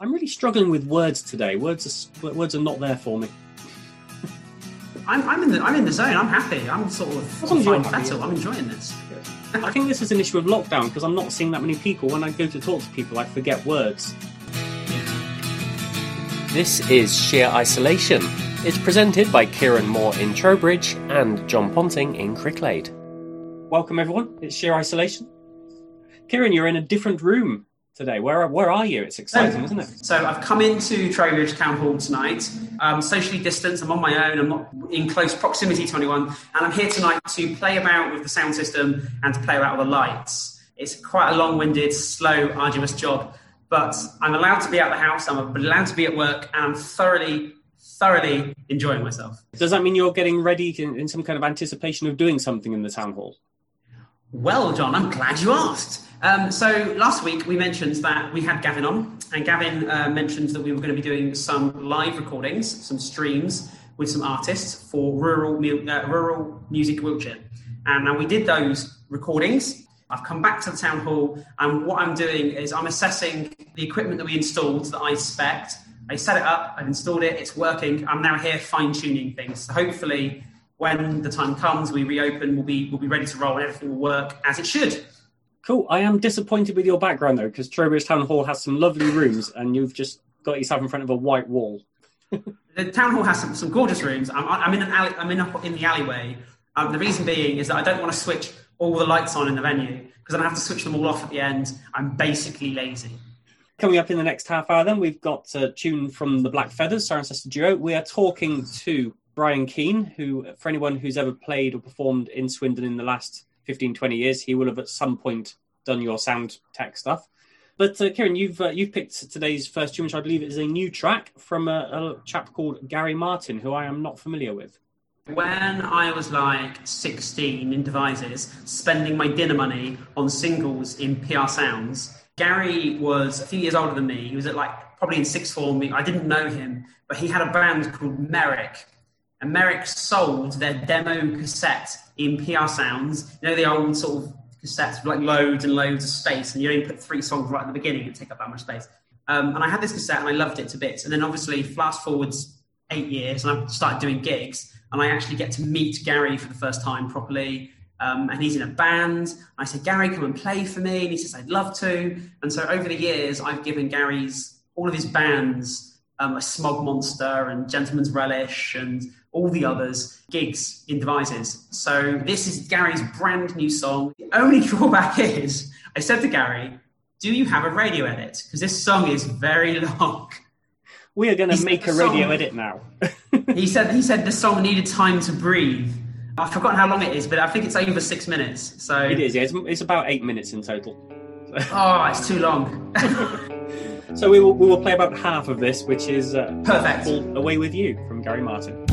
I'm really struggling with words today. Words are words are not there for me. I'm, I'm in the I'm in the zone. I'm happy. I'm sort of As long fine happy, yeah. I'm enjoying this. I think this is an issue of lockdown because I'm not seeing that many people. When I go to talk to people, I forget words. This is Sheer Isolation. It's presented by Kieran Moore in Trowbridge and John Ponting in Cricklade. Welcome everyone. It's sheer isolation. Kieran, you're in a different room today. Where where are you? It's exciting, isn't it? So I've come into Trowbridge Town Hall tonight. I'm socially distanced. I'm on my own. I'm not in close proximity to anyone, and I'm here tonight to play about with the sound system and to play about with the lights. It's quite a long-winded, slow, arduous job, but I'm allowed to be at the house. I'm allowed to be at work, and I'm thoroughly, thoroughly enjoying myself. Does that mean you're getting ready in, in some kind of anticipation of doing something in the town hall? Well, John, I'm glad you asked. Um, so last week we mentioned that we had Gavin on, and Gavin uh, mentioned that we were going to be doing some live recordings, some streams with some artists for rural uh, rural music Wiltshire. And now we did those recordings. I've come back to the town hall, and what I'm doing is I'm assessing the equipment that we installed that I spec. I set it up, I've installed it, it's working. I'm now here fine tuning things. So hopefully, when the time comes, we reopen, we'll be we'll be ready to roll, and everything will work as it should. Cool. I am disappointed with your background though, because Trowbridge Town Hall has some lovely rooms, and you've just got yourself in front of a white wall. The town hall has some, some gorgeous rooms. I'm, I'm in an alley, I'm in, a, in the alleyway. Um, the reason being is that I don't want to switch all the lights on in the venue because then I have to switch them all off at the end. I'm basically lazy. Coming up in the next half hour, then we've got a tune from the Black Feathers, Siren Sister Duo. We are talking to Brian Keane, who, for anyone who's ever played or performed in Swindon in the last 15, 20 years, he will have at some point done your sound tech stuff. But uh, Kieran, you've uh, you've picked today's first tune, which I believe is a new track from a, a chap called Gary Martin, who I am not familiar with. When I was like 16 in Devizes, spending my dinner money on singles in PR Sounds, Gary was a few years older than me. He was at like probably in sixth form. I didn't know him, but he had a band called Merrick. And Merrick sold their demo cassette in PR Sounds. You know, the old sort of cassettes with like loads and loads of space, and you only put three songs right at the beginning and take up that much space. Um, and I had this cassette and I loved it to bits. And then obviously, fast forwards eight years, and I started doing gigs, and I actually get to meet Gary for the first time properly. Um, and he's in a band. I said, Gary, come and play for me. And he says, I'd love to. And so over the years, I've given Gary's all of his bands, um, a Smog Monster and Gentleman's Relish and all the others, gigs in Devizes. So this is Gary's brand new song. The only drawback is, I said to Gary, do you have a radio edit? Because this song is very long. We are going to make a radio song. edit now. He said he said the song needed time to breathe. I've forgotten how long it is, but I think it's over six minutes. So it is, yeah. It's, it's about eight minutes in total. Oh, it's too long. So we will, we will play about half of this, which is uh, Perfect. Away With You from Gary Martin.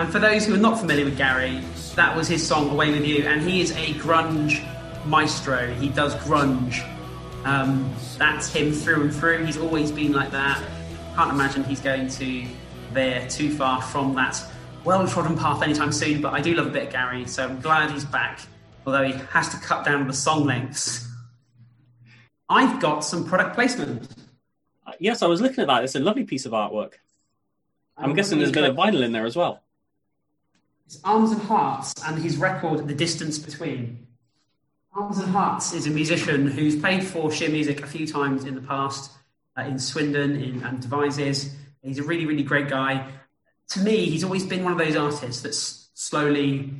And for those who are not familiar with Gary, that was his song "Away with You," and he is a grunge maestro. He does grunge. Um, that's him through and through. He's always been like that. Can't imagine he's going to veer too far from that well-trodden path anytime soon. But I do love a bit of Gary, so I'm glad he's back. Although he has to cut down the song lengths. I've got some product placement. Uh, yes, I was looking at that. It's a lovely piece of artwork. I'm Um, guessing there's a bit of vinyl in there as well. It's Arms and Hearts and his record The Distance Between. Arms and Hearts is a musician who's played for sheer music a few times in the past, uh, in Swindon in, and Devizes. He's a really, really great guy. To me, he's always been one of those artists that's slowly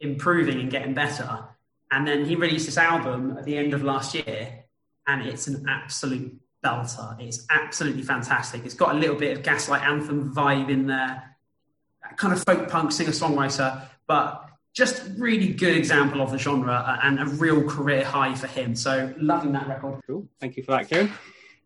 improving and getting better. And then he released this album at the end of last year, and it's an absolute belter. It's absolutely fantastic. It's got a little bit of Gaslight Anthem vibe in there kind of folk punk singer songwriter, but just really good example of the genre and a real career high for him. So loving that record. Cool. Thank you for that, Kieran.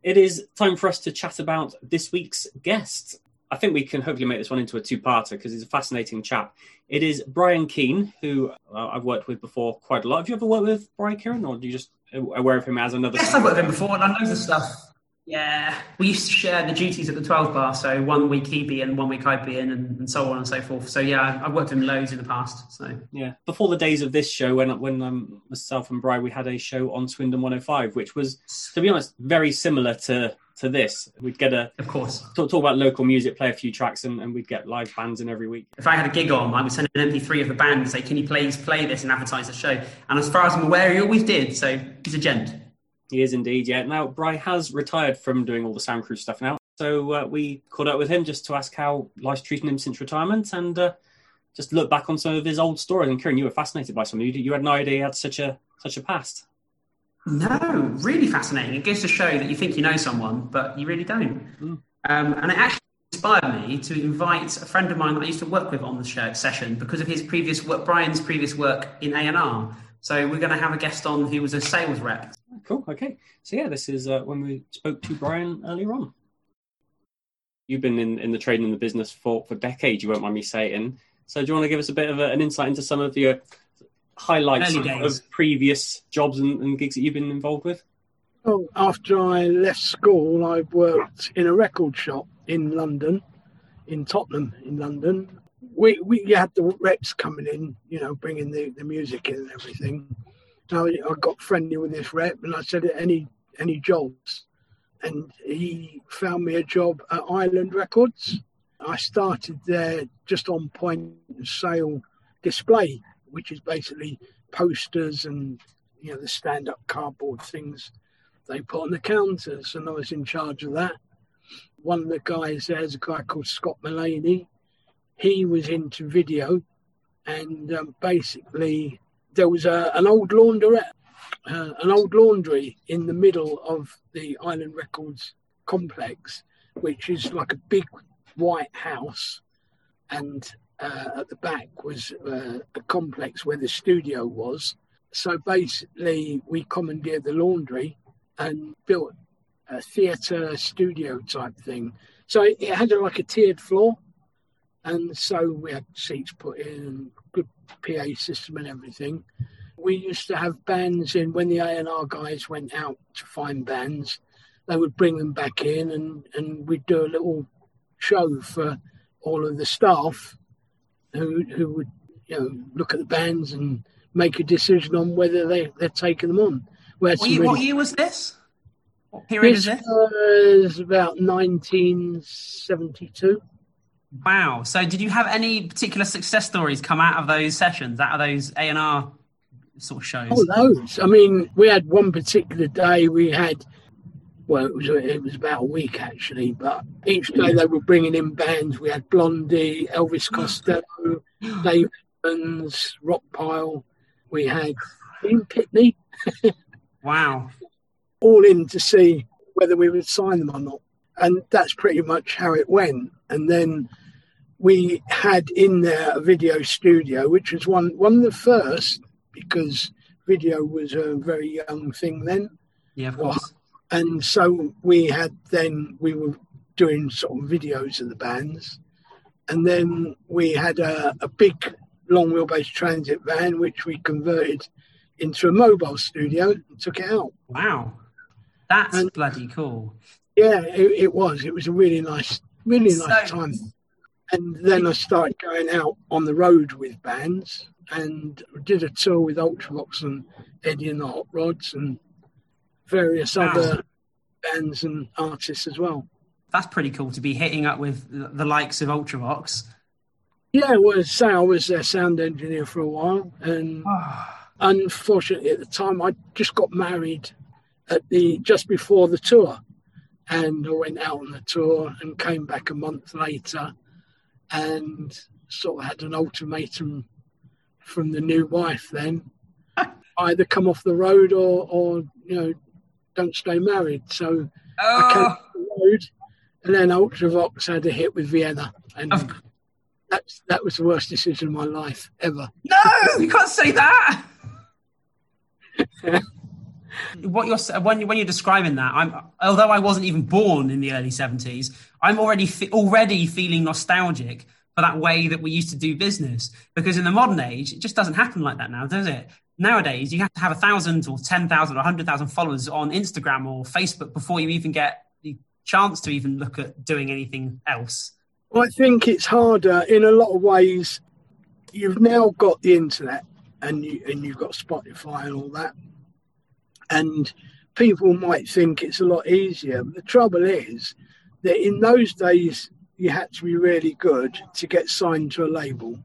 It is time for us to chat about this week's guest. I think we can hopefully make this one into a two-parter because he's a fascinating chap. It is Brian Keane, who uh, I've worked with before quite a lot. Have you ever worked with Brian Kieran, or do you just aware of him as another? Yes, I've worked with him before and I know the stuff. Yeah, we used to share the duties at the 12 bar, so one week he'd be in, one week I'd be in, and, and so on and so forth. So yeah, I've worked with him loads in the past. So Yeah, before the days of this show, when when um, myself and Brian we had a show on Swindon 105, which was, to be honest, very similar to to this. We'd get a of course, talk, talk about local music, play a few tracks, and, and we'd get live bands in every week. if I had a gig on, I would send an MP3 of the band and say, "Can you please play this and advertise the show?" And as far as I'm aware, he always did. So he's a gent. He is indeed, yeah. Now, Bry has retired from doing all the Sound Crew stuff now. So uh, we caught up with him just to ask how life's treating him since retirement and uh, just look back on some of his old stories. And Kieran, you were fascinated by some. You, you had no idea he had such a such a past. No, really fascinating. It goes to show that you think you know someone, but you really don't. Um, and it actually inspired me to invite a friend of mine that I used to work with on the show session because of his previous work, Brian's previous work in A and R. So we're going to have a guest on who was a sales rep. Cool. Okay. So yeah, this is uh, when we spoke to Brian earlier on. You've been in, in the trade and the business for, for decades. You won't mind me saying. So do you want to give us a bit of a, an insight into some of your highlights of previous jobs and, and gigs that you've been involved with? Well, after I left school, I worked in a record shop in London, in Tottenham, in London. We we had the reps coming in, you know, bringing the, the music in and everything. I, got friendly with this rep, and I said, "Any any jobs?" And he found me a job at Island Records. I started there just on point of sale display, which is basically posters and you know the stand up cardboard things they put on the counters, and I was in charge of that. One of the guys there's a guy called Scott Mullaney. He was into video, and um, basically there was a, an old laundrette, uh, an old laundry in the middle of the Island Records complex, which is like a big white house, and uh, at the back was uh, a complex where the studio was. So basically, we commandeered the laundry and built a theatre studio type thing. So it had a, like a tiered floor, and so we had seats put in, good PA system and everything. We used to have bands in when the A and R guys went out to find bands. They would bring them back in, and and we'd do a little show for all of the staff, who who would you know look at the bands and make a decision on whether they they're taking them on. What really- what year was this? What period is this this? was about 1972. Wow. So did you have any particular success stories come out of those sessions, out of those A and R sort of shows? Oh, loads. I mean, we had one particular day we had, well, it was, it was about a week actually, but each day they were bringing in bands. We had Blondie, Elvis Costello, Dave Edmunds, Rockpile. We had Ian Pitney, Wow. all in to see whether we would sign them or not. And that's pretty much how it went. And then we had in there a video studio, which was one one of the first because video was a very young thing then. Yeah, of course. And so we had then we were doing sort of videos of the bands. and then we had a, a big long wheelbase transit van which we converted into a mobile studio and took it out. Wow. That's And- bloody cool. Yeah, it, it was. It was a really nice, really nice So- time. And then I started going out on the road with bands and did a tour with Ultravox and Eddie and the Hot Rods and various Wow. other bands and artists as well. That's pretty cool to be hitting up with the the likes of Ultravox. Yeah, well, say I was their sound engineer for a while, and ah. unfortunately at the time I just got married at the just before the tour, and I went out on the tour and came back a month later, and sort of had an ultimatum from the new wife then, either come off the road or or you know don't stay married. So I oh. came Oh, off the road, and then Ultravox had a hit with Vienna, and that's that was the worst decision of my life ever. no, you can't say that. what you're when when you're describing that, I'm although I wasn't even born in the early '70s, I'm already fe- already feeling nostalgic for that way that we used to do business. Because in the modern age, it just doesn't happen like that now, does it? Nowadays, you have to have a thousand or ten thousand or hundred thousand followers on Instagram or Facebook before you even get the chance to even look at doing anything else. I think it's harder in a lot of ways. You've now got the internet, and you and you've got Spotify and all that, and people might think it's a lot easier. But the trouble is that in those days you had to be really good to get signed to a label,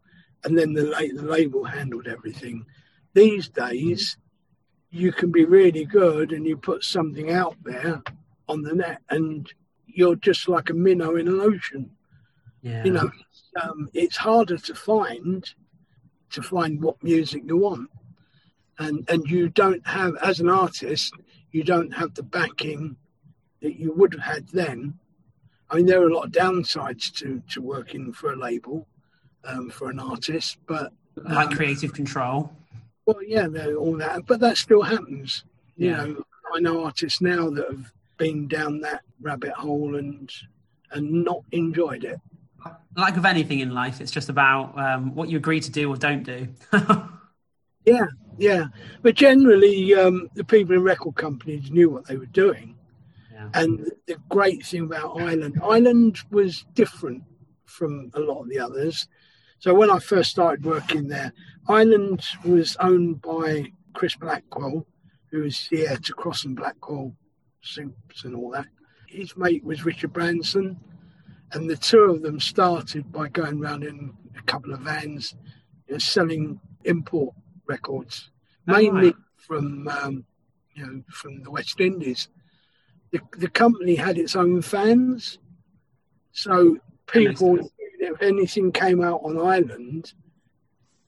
and then the la- the label handled everything. These days, you can be really good, and you put something out there on the net, and you're just like a minnow in an ocean Yeah. you know um, it's harder to find to find what music you want and and you don't have as an artist you don't have the backing that you would have had then i mean there are a lot of downsides to to working for a label um, for an artist but like um, creative control. well yeah all that but that still happens you Yeah. know i know artists now that have been down that rabbit hole and and not enjoyed it like of anything in life, it's just about um, what you agree to do or don't do. Yeah, yeah. But generally, um, the people in record companies knew what they were doing. Yeah. And the great thing about Island, Island was different from a lot of the others. So when I first started working there, Island was owned by Chris Blackwell, who was the heir to Crosse and Blackwell Soups and all that. His mate was Richard Branson, and the two of them started by going around in a couple of vans, you know, selling import records, Oh, mainly right. from um, you know from the West Indies. The, the company had its own fans, so people, if anything came out on Island,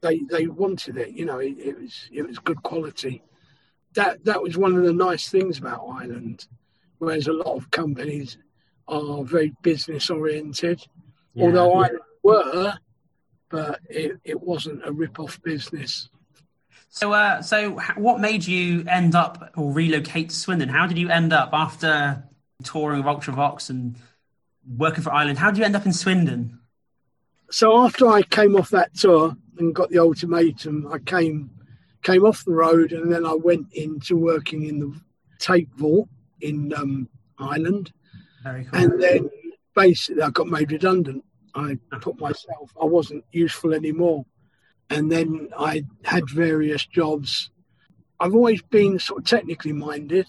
they they wanted it. You know, it, it was it was good quality. That that was one of the nice things about Island, whereas a lot of companies are very business oriented. Although Island were, but it, it wasn't a rip off business. So, uh, so what made you end up or relocate to Swindon? How did you end up after touring with Ultravox and working for Island? How did you end up in Swindon? so after I came off that tour and got the ultimatum, I came came off the road and then I went into working in the tape vault in um, Island, Very cool. and then basically I got made redundant. I put myself, I wasn't useful anymore, and then I had various jobs. I've always been sort of technically minded,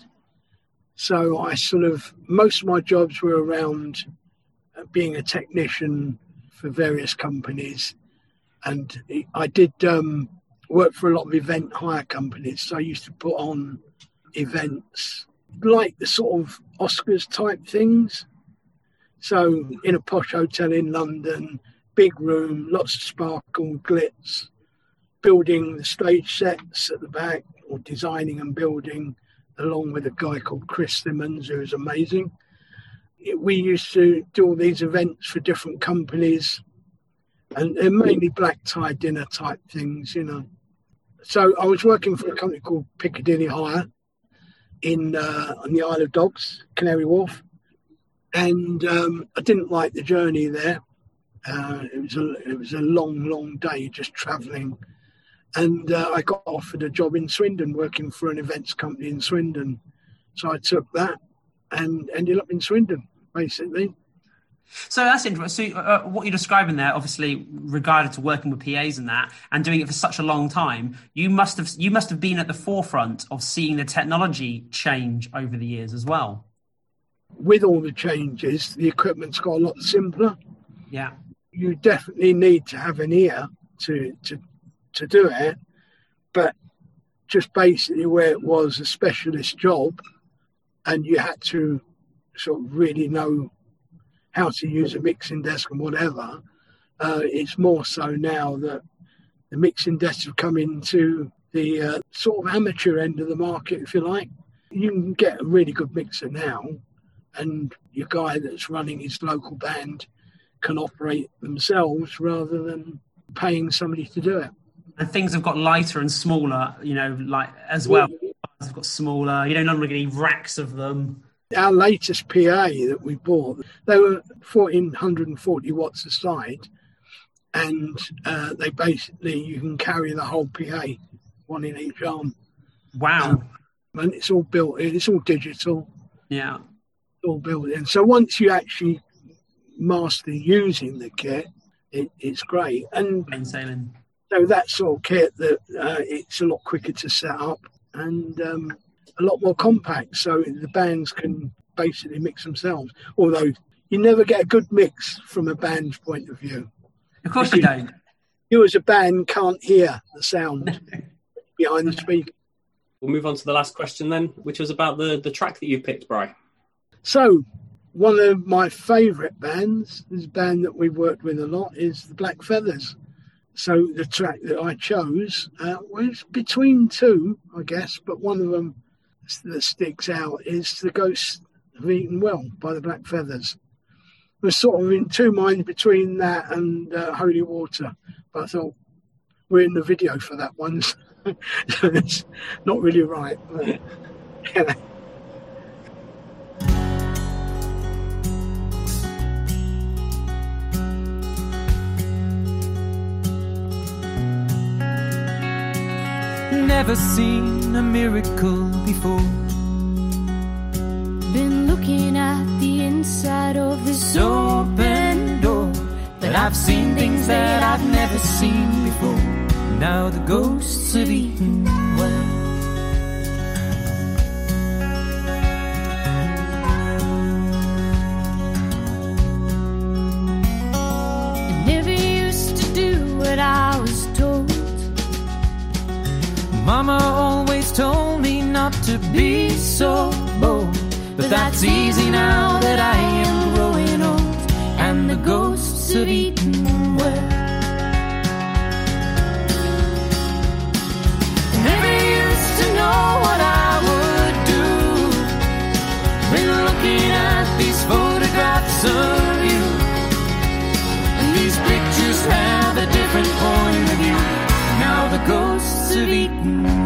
so I sort of most of my jobs were around uh, being a technician for various companies, and I did um, work for a lot of event hire companies. So I used to put on events like the sort of Oscars type things. So in a posh hotel in London, big room, lots of sparkle, glitz, building the stage sets at the back, or designing and building, along with a guy called Chris Simmons, who is amazing. We used to do all these events for different companies, and mainly black tie dinner type things, you know. So I was working for a company called Piccadilly Hire in uh, on the Isle of Dogs, Canary Wharf, and um, I didn't like the journey there. Uh, it was a it was a long, long day just travelling, and uh, I got offered a job in Swindon, working for an events company in Swindon. So I took that and ended up in Swindon, basically. So that's interesting. So uh, what you're describing there, obviously, regarded to working with PAs and that, and doing it for such a long time, you must have you must have been at the forefront of seeing the technology change over the years as well. With all the changes, the equipment's got a lot simpler. Yeah. You definitely need to have an ear to to to do it, but just basically where it was a specialist job, and you had to sort of really know how to use a mixing desk and whatever. Uh, it's more so now that the mixing desks have come into the uh, sort of amateur end of the market, if you like. You can get a really good mixer now, and your guy that's running his local band can operate themselves rather than paying somebody to do it. And things have got lighter and smaller, you know, like as well. They've got smaller. You don't normally get any racks of them. Our latest PA that we bought, they were 1440 watts a side, and uh, they basically you can carry the whole PA, one in each arm, Wow. and it's all built in. It's all digital, Yeah. all built in. So once you actually master using the kit, it, it's great. And Plain sailing. so that sort of kit that uh, it's a lot quicker to set up and um, a lot more compact so the bands can basically mix themselves although you never get a good mix from a band's point of view Of course you don't. you as a band can't hear the sound behind the speaker We'll move on to the last question then, which was about the, the track that you picked, Bry. so one of my favourite bands this band that we've worked with a lot is the black feathers so the track that i chose uh, was between two i guess but one of them that sticks out is the ghost of eaten well by the black feathers I was sort of in two minds between that and uh, holy water but i thought we're in the video for that one so it's not really right but, yeah. Never seen a miracle before. Been looking at the inside of this Open door, but I've seen things that I've never seen before. Now the ghosts have eaten to be so bold. But that's easy now that I am growing old. And the ghosts have eaten well. Never used to know what I would do. Been looking at these photographs of you. And these pictures have a different point of view. Now the ghosts have eaten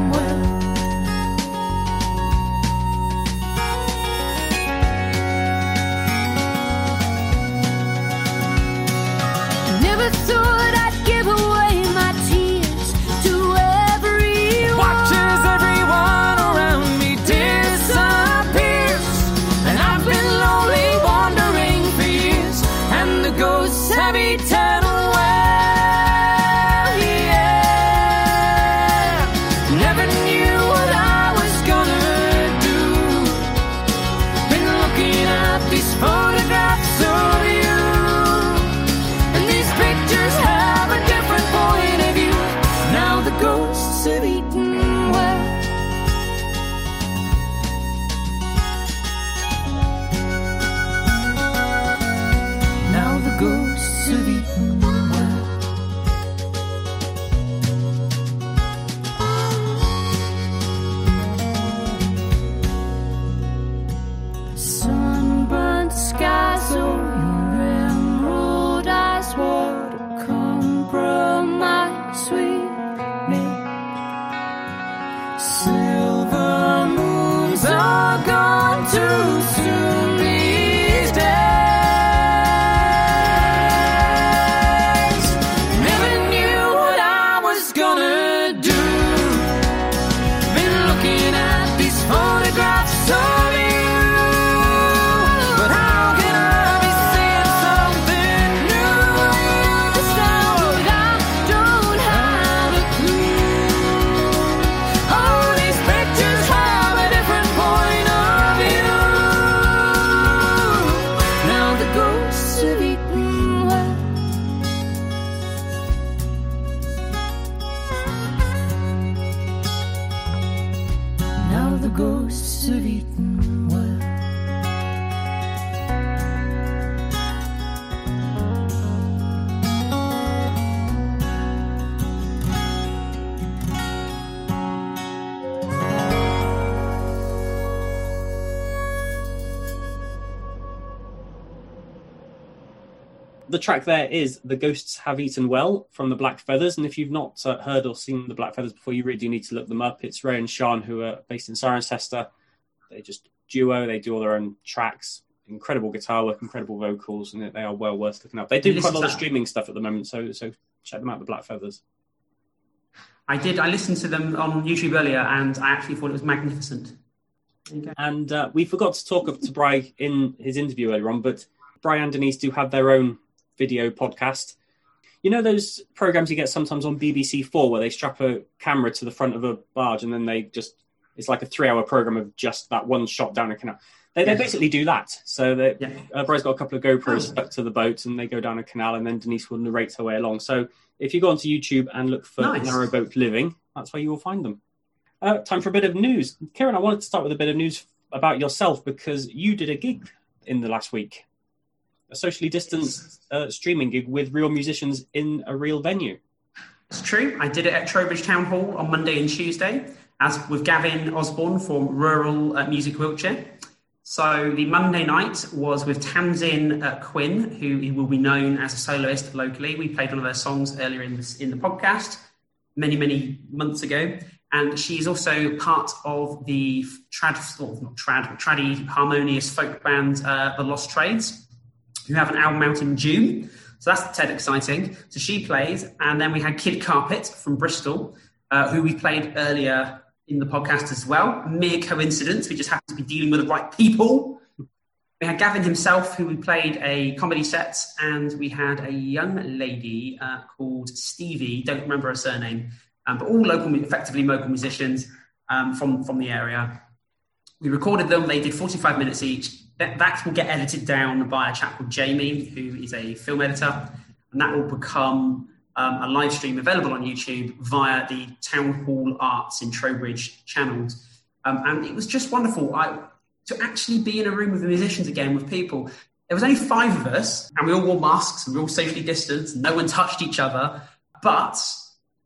track there is The Ghosts Have Eaten Well from the Black Feathers. And if you've not uh, heard or seen the Black Feathers before, you really do need to look them up. It's Ray and Sean, who are based in Cirencester. They just duo, they do all their own tracks. Incredible guitar work, incredible vocals, and they are well worth looking up. They do quite a lot of streaming stuff at the moment, so so check them out, the Black Feathers. I did. I listened to them on YouTube earlier, and I actually thought it was magnificent. There you go. And uh, we forgot to talk to Bry in his interview earlier on, but Bry and Denise do have their own video podcast. You know those programs you get sometimes on BBC Four where they strap a camera to the front of a barge and then they just it's like a three-hour program of just that one shot down a canal. They, they basically do that. So they, Yeah. uh, Bry's got a couple of GoPros stuck to the boat and they go down a canal and then Denise will narrate her way along. So if you go onto YouTube and look for Nice. Narrowboat Living, that's where you will find them. Uh, time for a bit of news. Kieran, I wanted to start with a bit of news about yourself because you did a gig in the last week, a socially distanced uh, streaming gig with real musicians in a real venue. It's true. I did it at Trowbridge Town Hall on Monday and Tuesday, as with Gavin Osborne from Rural uh, Music Wiltshire. So the Monday night was with Tamsin uh, Quinn, who will be known as a soloist locally. We played one of her songs earlier in this in the podcast many many months ago, and she's also part of the trad, not trad, traddy harmonious folk band uh, The Lost Trades, who have an album out in June. So that's Ted exciting. So she plays, and then we had Kid Carpet from Bristol, uh, who we played earlier in the podcast as well. Mere coincidence, we just happened to be dealing with the right people. We had Gavin himself, who we played a comedy set, and we had a young lady uh, called Stevie. Don't remember her surname, um, but all local, effectively local musicians um, from from the area. We recorded them. They did 45 minutes each. That, will get edited down by a chap called Jamie, who is a film editor, and that will become um, a live stream available on YouTube via the Town Hall Arts in Trowbridge channels. Um, and it was just wonderful. I, to actually be in a room with the musicians again, with people. There was only five of us, and we all wore masks, and we were all socially distanced. No one touched each other, but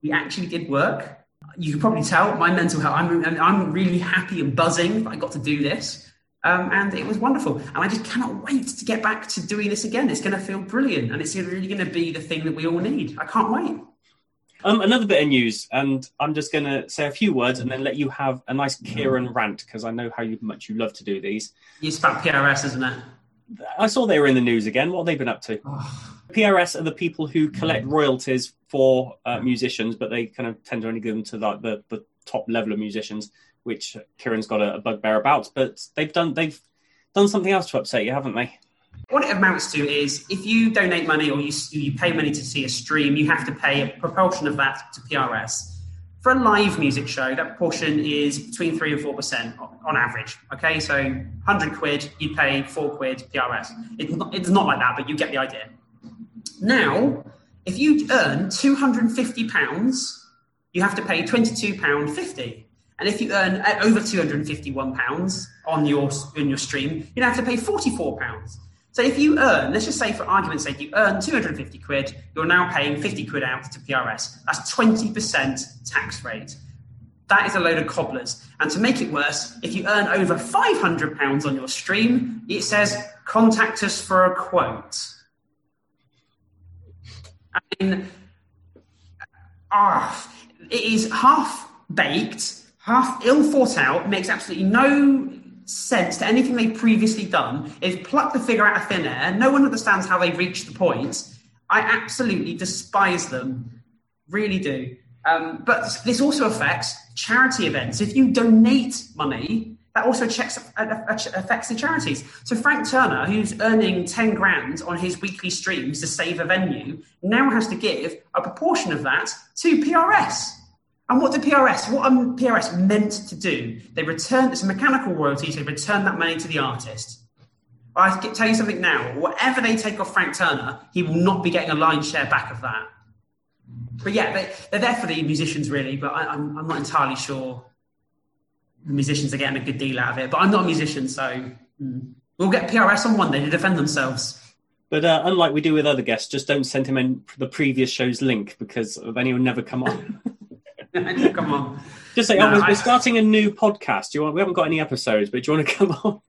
we actually did work. You can probably tell my mental health. I'm, I'm really happy and buzzing that I got to do this, um, and it was wonderful. And I just cannot wait to get back to doing this again. It's going to feel brilliant, and it's really going to be the thing that we all need. I can't wait. Um, another bit of news, and I'm just going to say a few words and then let you have a nice Kieran rant because I know how you, much you love to do these. It's about PRS, isn't it? I saw they were in the news again. What have they been up to? PRS are the people who collect royalties for uh, musicians, but they kind of tend to only give them to like the, the top level of musicians, which Kieran's got a, a bugbear about. But they've done they've done something else to upset you, haven't they? What it amounts to is if you donate money or you, you pay money to see a stream, you have to pay a proportion of that to PRS. For a live music show, that proportion is between 3 and 4% on, average. Okay, so 100 quid, you pay 4 quid PRS. It's not, it's not like that, but you get the idea. Now, if you earn £250, you have to pay £22.50. And if you earn uh, over £251 on your, on your stream, you'd have to pay £44. So if you earn, let's just say for argument's sake, you earn 250 quid, you're now paying 50 quid out to PRS. That's 20% tax rate. That is a load of cobblers. And to make it worse, if you earn over £500 on your stream, it says contact us for a quote. I mean, ah, it is half baked, half ill thought out, makes absolutely no sense to anything they've previously done. They've plucked the figure out of thin air. No one understands how they've reached the point. I absolutely despise them. Really do. Um, but this also affects charity events. If you donate money, that also checks, uh, affects the charities. So Frank Turner, who's earning 10 grand on his weekly streams to save a venue, now has to give a proportion of that to PRS. And what do PRS, what are PRS meant to do? They return, it's a mechanical royalty, so they return that money to the artist. I can tell you something now, whatever they take off Frank Turner, he will not be getting a line share back of that. But yeah, they, they're there for the musicians really, but I, I'm, I'm not entirely sure the musicians are getting a good deal out of it. But I'm not a musician, so mm. we'll get PRS on one day to defend themselves. But uh, unlike we do with other guests, just don't send him in the previous show's link because then he will never come on. Come on. just say, No, oh, we're, I- starting a new podcast. Do you want? We haven't got any episodes, but do you want to come on?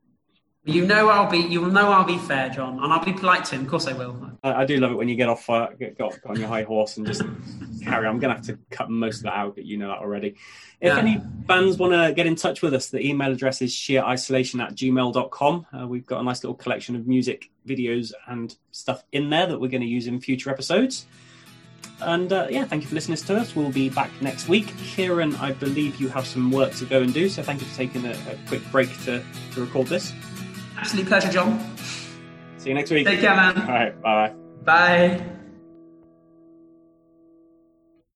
You know I'll be. You know I'll be fair, John, and I'll be polite to him. Of course I will. I, I do love it when you get off, uh, get, get off on your high horse and just carry. on. I'm going to have to cut most of that out, but you know that already. If Yeah. any fans want to get in touch with us, the email address is sheerisolation at gmail.com. Uh, we've got a nice little collection of music, videos, and stuff in there that we're going to use in future episodes. And uh, yeah, thank you for listening to us. We'll be back next week. Kieran, I believe you have some work to go and do, so thank you for taking a, a quick break to, to record this. Absolute pleasure, John. See you next week. Take care, man. All right, bye. Bye.